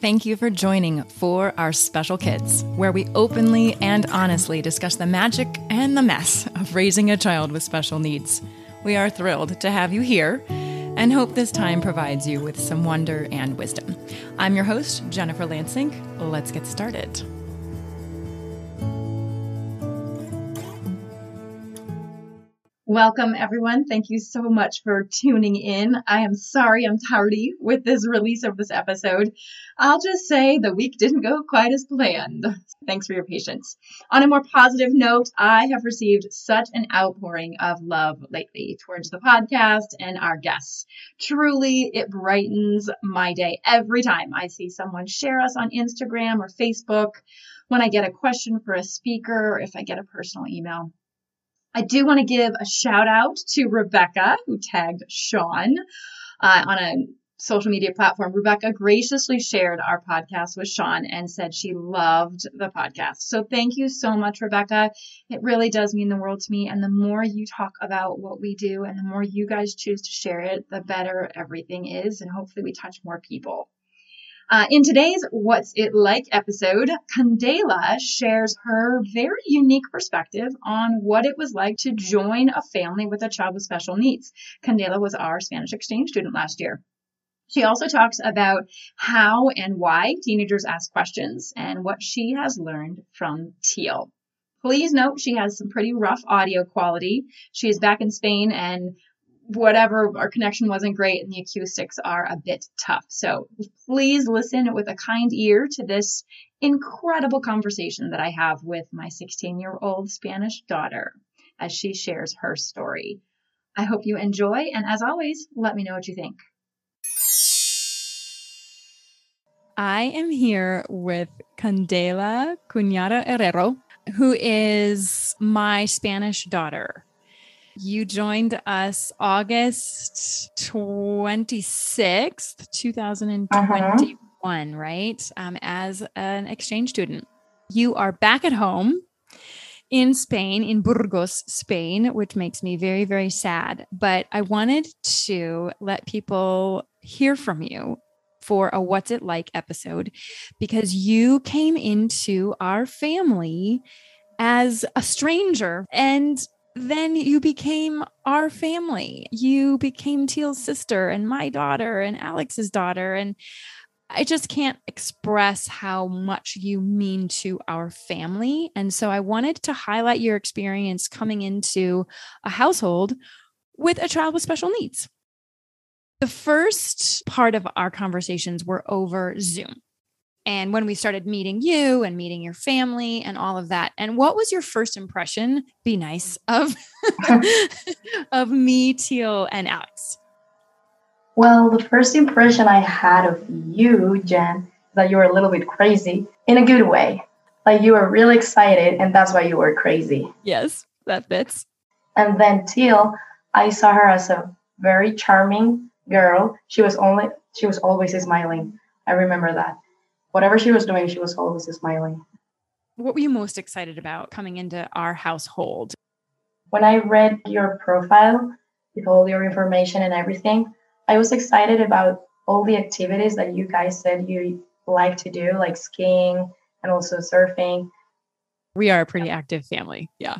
Thank you for joining for our special kids, where we openly and honestly discuss the magic and the mess of raising a child with special needs. We are thrilled to have you here and hope this time provides you with some wonder and wisdom. I'm your host, Jennifer Lansing. Let's get started. Welcome, everyone. Thank you so much for tuning in. I am sorry I'm tardy with this release of this episode. I'll just say the week didn't go quite as planned. Thanks for your patience. On a more positive note, I have received such an outpouring of love lately towards the podcast and our guests. Truly, it brightens my day every time I see someone share us on Instagram or Facebook, when I get a question for a speaker, or if I get a personal email. I do want to give a shout out to Rebecca, who tagged Sean uh, on a social media platform. Rebecca graciously shared our podcast with Sean and said she loved the podcast. So thank you so much, Rebecca. It really does mean the world to me. And the more you talk about what we do and the more you guys choose to share it, the better everything is. And hopefully we touch more people. Uh, in today's What's It Like episode, Candela shares her very unique perspective on what it was like to join a family with a child with special needs. Candela was our Spanish exchange student last year. She also talks about how and why teenagers ask questions and what she has learned from Teal. Please note she has some pretty rough audio quality. She is back in Spain and whatever our connection wasn't great and the acoustics are a bit tough. So please listen with a kind ear to this incredible conversation that I have with my 16 year old Spanish daughter as she shares her story. I hope you enjoy, and as always, let me know what you think. I am here with Candela Cunara Herrero, who is my Spanish daughter. You joined us August 26th, 2021, uh-huh. right? Um, as an exchange student. You are back at home in Spain, in Burgos, Spain, which makes me very, very sad. But I wanted to let people hear from you for a What's It Like episode because you came into our family as a stranger and then you became our family. You became Teal's sister and my daughter and Alex's daughter. And I just can't express how much you mean to our family. And so I wanted to highlight your experience coming into a household with a child with special needs. The first part of our conversations were over Zoom and when we started meeting you and meeting your family and all of that. And what was your first impression be nice of of me teal and alex? Well the first impression i had of you jen that you were a little bit crazy in a good way. Like you were really excited and that's why you were crazy. Yes that fits. And then teal i saw her as a very charming girl. She was only she was always smiling. I remember that whatever she was doing, she was always smiling. What were you most excited about coming into our household? When I read your profile with all your information and everything, I was excited about all the activities that you guys said you like to do, like skiing and also surfing. We are a pretty active family. Yeah.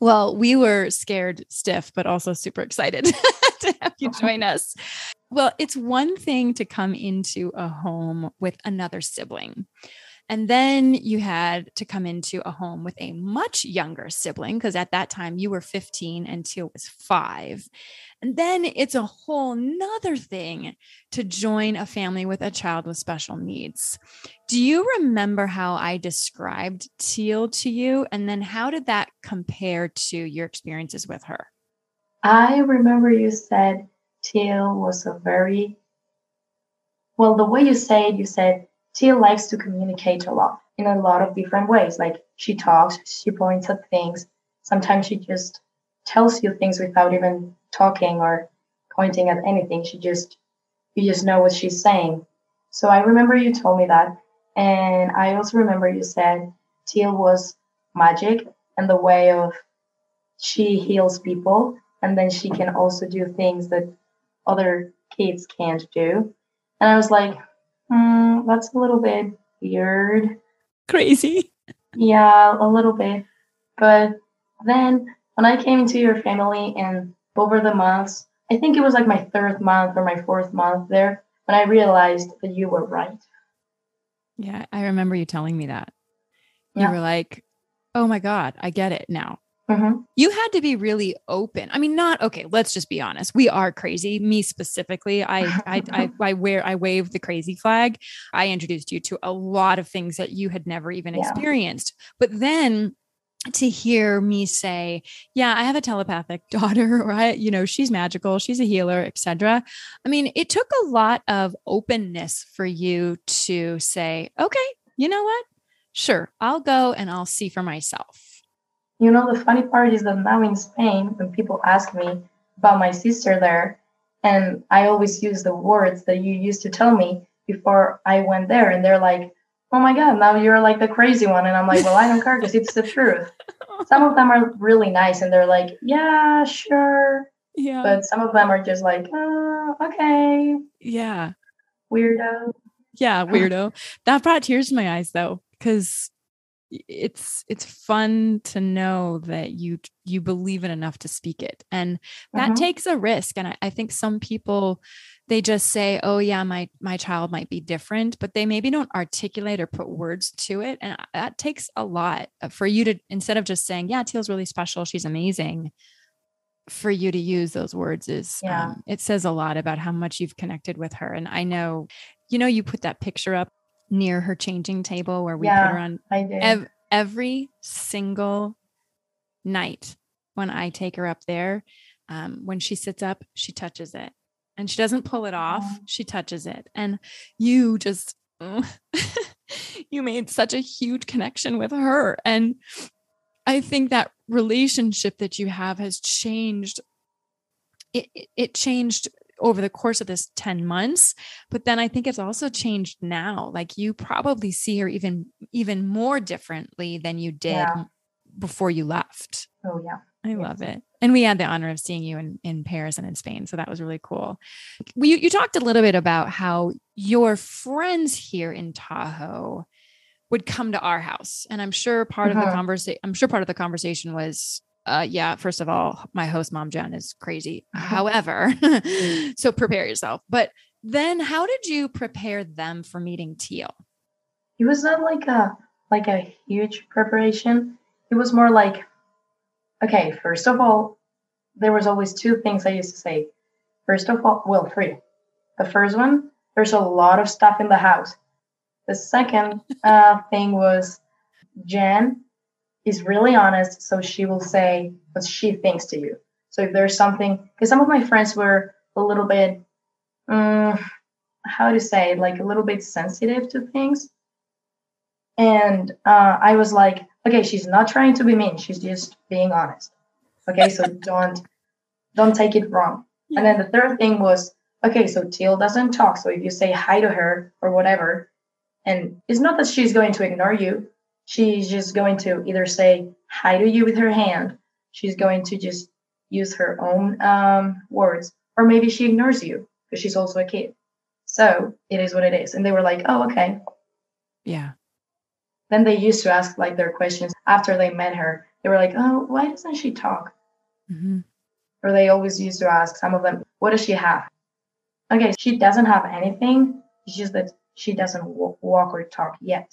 Well, we were scared stiff, but also super excited to have you join us. Well, it's one thing to come into a home with another sibling. And then you had to come into a home with a much younger sibling, because at that time you were 15 and Teal was five. And then it's a whole nother thing to join a family with a child with special needs. Do you remember how I described Teal to you? And then how did that compare to your experiences with her? I remember you said Teal was a very well, the way you say it, you said Teal likes to communicate a lot in a lot of different ways. Like she talks, she points at things. Sometimes she just tells you things without even talking or pointing at anything. She just, you just know what she's saying. So I remember you told me that. And I also remember you said Teal was magic and the way of she heals people. And then she can also do things that other kids can't do. And I was like, mm, that's a little bit weird. Crazy. Yeah, a little bit. But then when I came into your family and over the months, I think it was like my third month or my fourth month there, when I realized that you were right. Yeah, I remember you telling me that. Yeah. You were like, oh my God, I get it now. Hmm You had to be really open. I mean, not okay, let's just be honest. We are crazy. Me specifically, I I I, I wear I wave the crazy flag. I introduced you to a lot of things that you had never even Yeah. experienced. But then to hear me say, yeah, I have a telepathic daughter, or I, you know, she's magical, she's a healer, etc. I mean, it took a lot of openness for you to say, okay, you know what? Sure, I'll go and I'll see for myself. You know, the funny part is that now in Spain, when people ask me about my sister there, and I always use the words that you used to tell me before I went there, and they're like, oh my God, now you're like the crazy one. And I'm like, well, I don't care because it's the truth. Some of them are really nice and they're like, yeah, sure. Yeah. But some of them are just like, oh, okay, yeah. weirdo. Yeah, weirdo. that brought tears to my eyes though, because it's it's fun to know that you you believe it enough to speak it. And that Mhm. takes a risk. And I, I think some people they just say, oh yeah, my my child might be different, but they maybe don't articulate or put words to it. And that takes a lot uh, for you to instead of just saying, yeah, Teal's really special, she's amazing. For you to use those words is Yeah. um, it says a lot about how much you've connected with her. And I know you know, you put that picture up near her changing table where we put her on ev- every single night when I take her up there. Um, when she sits up, she touches it and she doesn't pull it off. She touches it. And you just, you made such a huge connection with her. And I think that relationship that you have has changed. It- it changed over the course of this 10 months but then i think it's also changed now like you probably see her even even more differently than you did Yeah. before you left oh, yeah. i Yes. love it and we had the honor of seeing you in, in paris and in spain so that was really cool we, you talked a little bit about how your friends here in tahoe would come to our house and i'm sure part of the Mhm. conversation i'm sure part of the conversation was uh, yeah, first of all, my host, Mom Jen, is crazy. However, so prepare yourself. But then how did you prepare them for meeting Teal? It was not like a like a huge preparation. It was more like, okay, first of all, there was always two things I used to say. First of all, well, three. The first one, there's a lot of stuff in the house. The second uh, thing was Jen is really honest, so she will say what she thinks to you. So if there's something, because some of my friends were a little bit, um, how to say, like a little bit sensitive to things. And uh, I was like, okay, she's not trying to be mean. She's just being honest. Okay, so don't don't take it wrong. And then the third thing was, okay, so Teal doesn't talk. So if you say hi to her or whatever, and it's not that she's going to ignore you, she's just going to either say hi to you with her hand, she's going to just use her own um, words, or maybe she ignores you because she's also a kid. So it is what it is. And they were like, oh, okay. yeah. Then they used to ask like their questions after they met her. They were like, oh, why doesn't she talk? Mhm. or they always used to ask some of them, what does she have? Okay, she doesn't have anything. It's just that she doesn't walk or talk yet.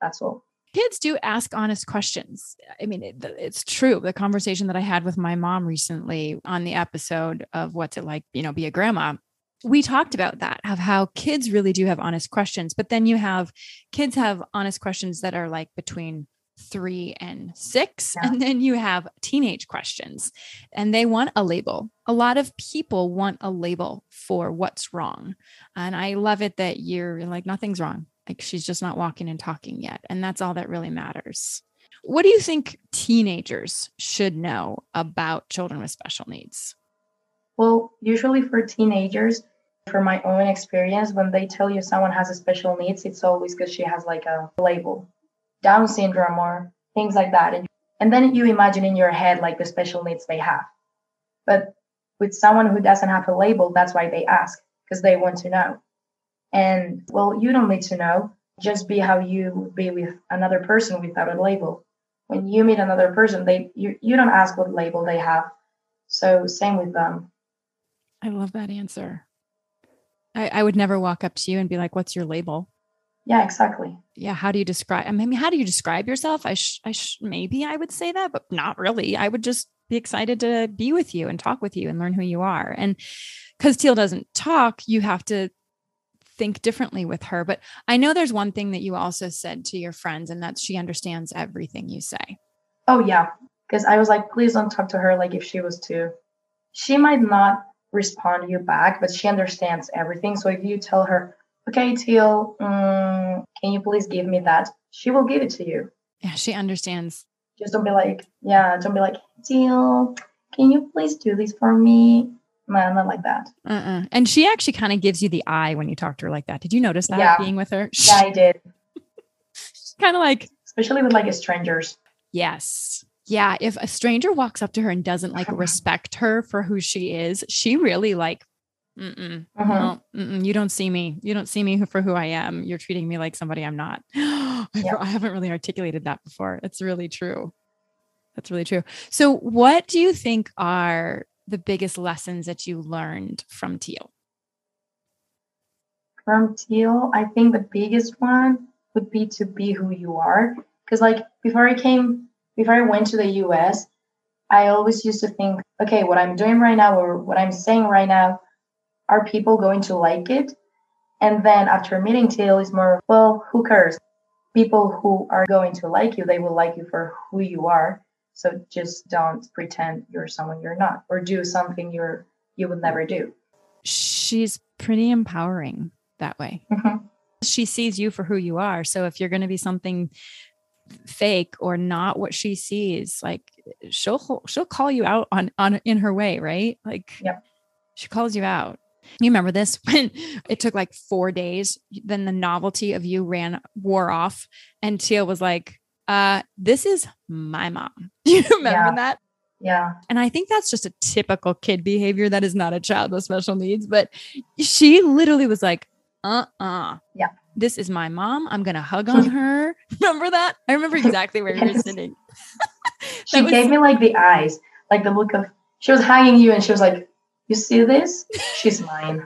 That's all. Kids do ask honest questions. I mean, it, it's true. The conversation that I had with my mom recently on the episode of What's It Like, you know, be a grandma, we talked about that of how kids really do have honest questions. But then you have kids have honest questions that are like between three and six. Yeah. And then you have teenage questions and they want a label. A lot of people want a label for what's wrong. And I love it that you're like, nothing's wrong. Like she's just not walking and talking yet. And that's all that really matters. What do you think teenagers should know about children with special needs? Well, usually for teenagers, for my own experience, when they tell you someone has a special needs, it's always because she has like a label, Down syndrome or things like that. And, and then you imagine in your head like the special needs they have. But with someone who doesn't have a label, that's why they ask, because they want to know. And well, you don't need to know. Just be how you would be with another person without a label. When you meet another person, they you, you don't ask what label they have. So same with them. I love that answer. I, I would never walk up to you and be like, "What's your label?" Yeah, exactly. Yeah, how do you describe? I mean, how do you describe yourself? I, sh- I sh- maybe I would say that, but not really. I would just be excited to be with you and talk with you and learn who you are. And because Teal doesn't talk, you have to think differently with her. But I know there's one thing that you also said to your friends, and that's she understands everything you say. Oh yeah, because I was like, please don't talk to her like if she was too. She might not respond to you back, but she understands everything. So if you tell her, okay, Teal, um, can you please give me that? She will give it to you. Yeah, she understands. Just don't be like, yeah, don't be like, Teal, can you please do this for me? No, not like that. Uh-uh. And she actually kind of gives you the eye when you talk to her like that. Did you notice that Yeah. being with her? Yeah, I did. kind of like, Especially with like strangers. yes. Yeah. If a stranger walks up to her and doesn't like respect her for who she is, she really like, mm-mm, Mhm. no, mm-mm, you don't see me. You don't see me for who I am. You're treating me like somebody I'm not. I, Yeah. I haven't really articulated that before. It's really true. That's really true. So, what do you think are the biggest lessons that you learned from Teal? From Teal, I think the biggest one would be to be who you are. Because like before I came, before I went to the US, I always used to think, okay, what I'm doing right now or what I'm saying right now, are people going to like it? And then after meeting Teal, is more, well, who cares? People who are going to like you, they will like you for who you are. So just don't pretend you're someone you're not, or do something you're you would never do. She's pretty empowering that way. Mhm. She sees you for who you are. So, if you're going to be something fake or not what she sees, like she'll she'll call you out on on in her way, right? Like Yep. she calls you out. You remember this when it took like four days, then the novelty of you ran wore off, and Teal was like, uh, this is my mom. Do you remember Yeah. that? Yeah. And I think that's just a typical kid behavior. That is not a child with special needs. But she literally was like, uh uh Yeah. This is my mom. I'm going to hug on her. remember that? I remember exactly where you were sitting. She was- gave me like the eyes, like the look of she was hugging you and she was like, You see this? She's mine.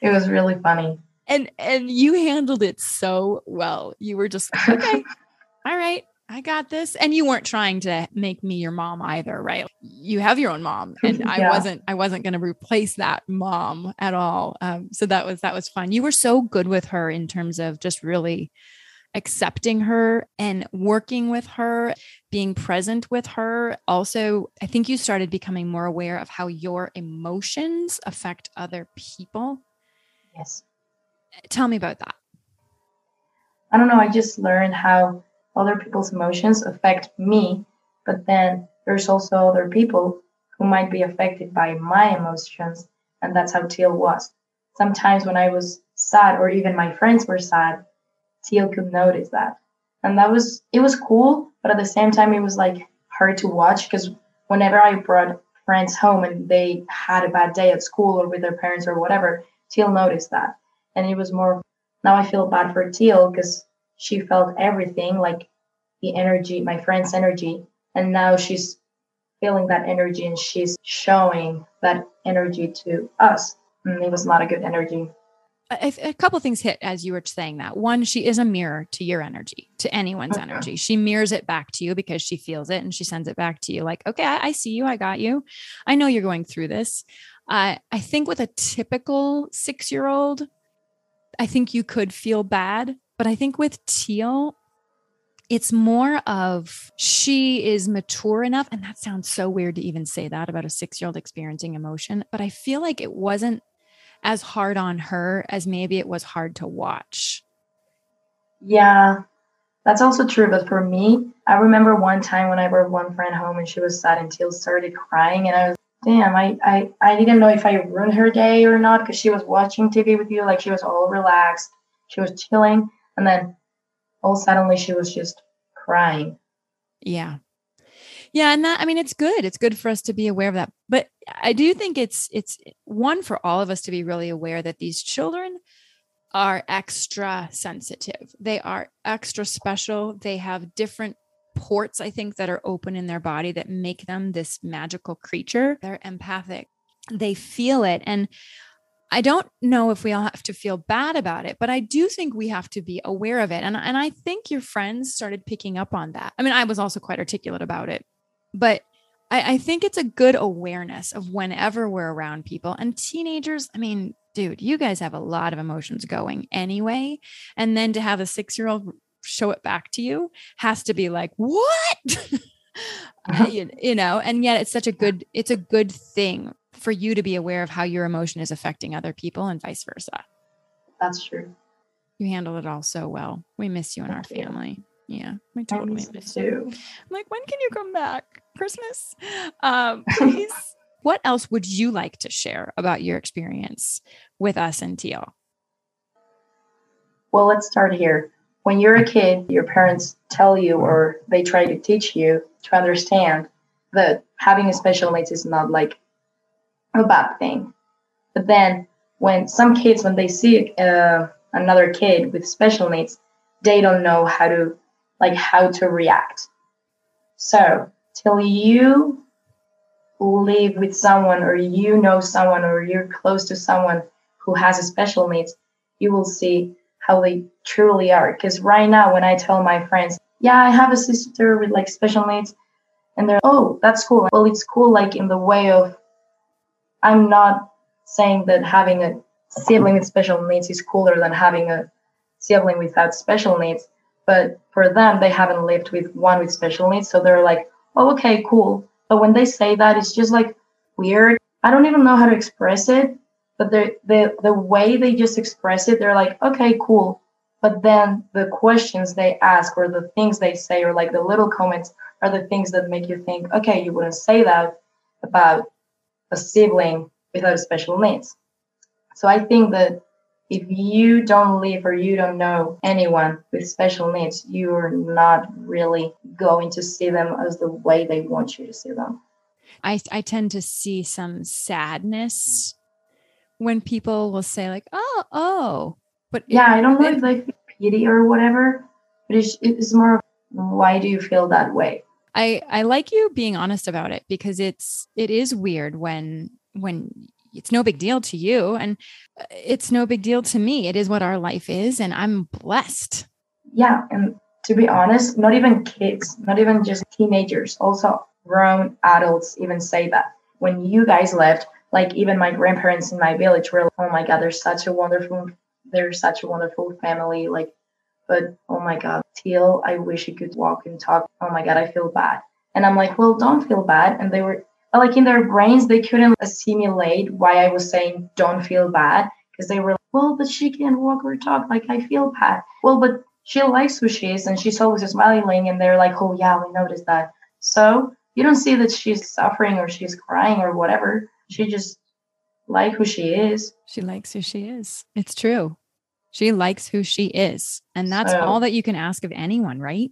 it was really funny. And and you handled it so well. You were just like, okay, all right, I got this. And you weren't trying to make me your mom either, right? You have your own mom, and I wasn't. I wasn't going to replace that mom at all. Um, so that was that was fun. You were so good with her in terms of just really accepting her and working with her, being present with her. Also, I think you started becoming more aware of how your emotions affect other people. Yes. Tell me about that. I don't know, I just learned how other people's emotions affect me, but then there's also other people who might be affected by my emotions, and that's how Teal was. Sometimes when I was sad, or even my friends were sad, Teal could notice that. And that was, it was cool, but at the same time, it was like hard to watch because whenever I brought friends home and they had a bad day at school or with their parents or whatever, Teal noticed that. And it was more, now I feel bad for Teal because she felt everything like the energy, my friend's energy. And now she's feeling that energy and she's showing that energy to us. And it was not a good energy. a, a couple things hit as you were saying that. One, she is a mirror to your energy, to anyone's Mhm. energy. She mirrors it back to you because she feels it and she sends it back to you. Like, okay, I, I see you. I got you. I know you're going through this. Uh, I think with a typical six year old, I think you could feel bad. But I think with Teal, it's more of she is mature enough. And that sounds so weird to even say that about a six year old experiencing emotion. But I feel like it wasn't as hard on her as maybe it was hard to watch. Yeah, that's also true. But for me, I remember one time when I brought one friend home and she was sad and Teal started crying, and I was, damn, I, I, I didn't know if I ruined her day or not because she was watching TV with you, like she was all relaxed, she was chilling, and then all suddenly she was just crying. Yeah. Yeah, and that I mean it's good. It's good for us to be aware of that. But I do think it's it's one for all of us to be really aware that these children are extra sensitive. They are extra special. They have different ports I think that are open in their body that make them this magical creature. They're empathic. They feel it and I don't know if we all have to feel bad about it, but I do think we have to be aware of it. And, and I think your friends started picking up on that. I mean, I was also quite articulate about it, but I, I think it's a good awareness of whenever we're around people and teenagers. I mean, dude, you guys have a lot of emotions going anyway. And then to have a six year old show it back to you has to be like, what? uh-huh. you, you know, and yet it's such a good, it's a good thing for you to be aware of how your emotion is affecting other people and vice versa. That's true. You handle it all so well. We miss you and our family. Yeah, we totally miss, miss you. I'm like, when can you come back? Christmas? Um, please. what else would you like to share about your experience with us and Teal? Well, let's start here. When you're a kid, your parents tell you or they try to teach you to understand that having a special needs is not like a bad thing. But then when some kids, when they see uh, another kid with special needs, they don't know how to like how to react. So till you live with someone or you know someone or you're close to someone who has a special needs, you will see how they truly are. Because right now, when I tell my friends, yeah, I have a sister with like special needs, and they're, oh, that's cool. Well, it's cool like in the way of I'm not saying that having a sibling with special needs is cooler than having a sibling without special needs. But for them, they haven't lived with one with special needs. So they're like, oh, okay, cool. But when they say that, it's just like weird. I don't even know how to express it. But the, the, the way they just express it, they're like, okay, cool. But then the questions they ask or the things they say or like the little comments are the things that make you think, okay, you wouldn't say that about a sibling without special needs. So I think that if you don't live or you don't know anyone with special needs, you're not really going to see them as the way they want you to see them. I, I tend to see some sadness when people will say like, oh, oh, but yeah, it, I don't know if like pity or whatever, but it's, it's more why do you feel that way? I I like you being honest about it because it's it is weird when when it's no big deal to you and uh, it's no big deal to me. It is what our life is and I'm blessed. Yeah, and to be honest, not even kids, not even just teenagers, also grown adults even say that. When you guys left, like even my grandparents in my village were like, oh my god, they're such a wonderful they're such a wonderful family. Like but oh my God, Teal, I wish you could walk and talk. Oh my God, I feel bad. And I'm like, well, don't feel bad. And they were like in their brains, they couldn't assimilate why I was saying don't feel bad because they were like, well, but she can't walk or talk. Like, I feel bad. Well, but she likes who she is and she's always smiling. And they're like, oh, yeah, we noticed that. So you don't see that she's suffering or she's crying or whatever. She just like who she is. She likes who she is. It's true. She likes who she is. And that's so, all that you can ask of anyone, right?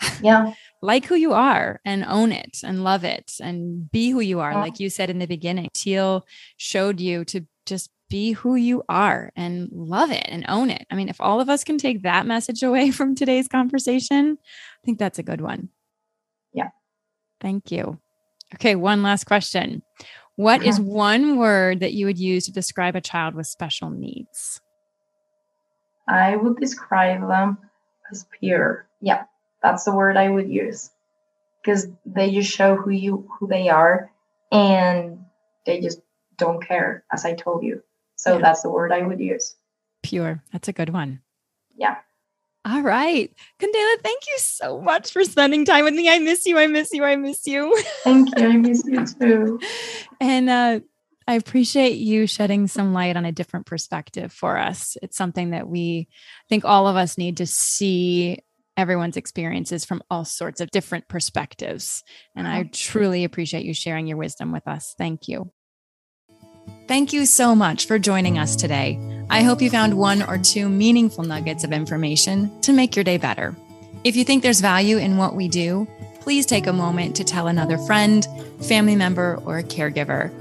Yeah. like who you are and own it and love it and be who you are. Yeah. Like you said in the beginning, Teal showed you to just be who you are and love it and own it. I mean, if all of us can take that message away from today's conversation, I think that's a good one. Yeah. Thank you. Okay, one last question. What is uh-huh. one word that you would use to describe a child with special needs? I would describe them as pure. Yeah, that's the word I would use because they just show who you who they are and they just don't care as I told you. So yeah. that's the word I would use. Pure. That's a good one. Yeah. All right. Candela, thank you so much for spending time with me. I miss you. I miss you. I miss you. Thank you. I miss you too. and uh I appreciate you shedding some light on a different perspective for us. It's something that we I think all of us need to see everyone's experiences from all sorts of different perspectives. And I truly appreciate you sharing your wisdom with us. Thank you. Thank you so much for joining us today. I hope you found one or two meaningful nuggets of information to make your day better. If you think there's value in what we do, please take a moment to tell another friend, family member, or caregiver.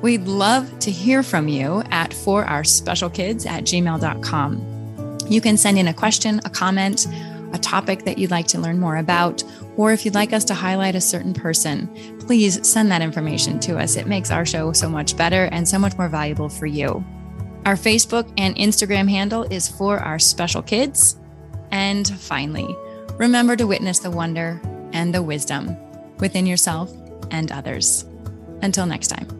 We'd love to hear from you at for our special kids at gmail.com. You can send in a question, a comment, a topic that you'd like to learn more about, or if you'd like us to highlight a certain person, please send that information to us. It makes our show so much better and so much more valuable for you. Our Facebook and Instagram handle is for our special kids. And finally, remember to witness the wonder and the wisdom within yourself and others. Until next time.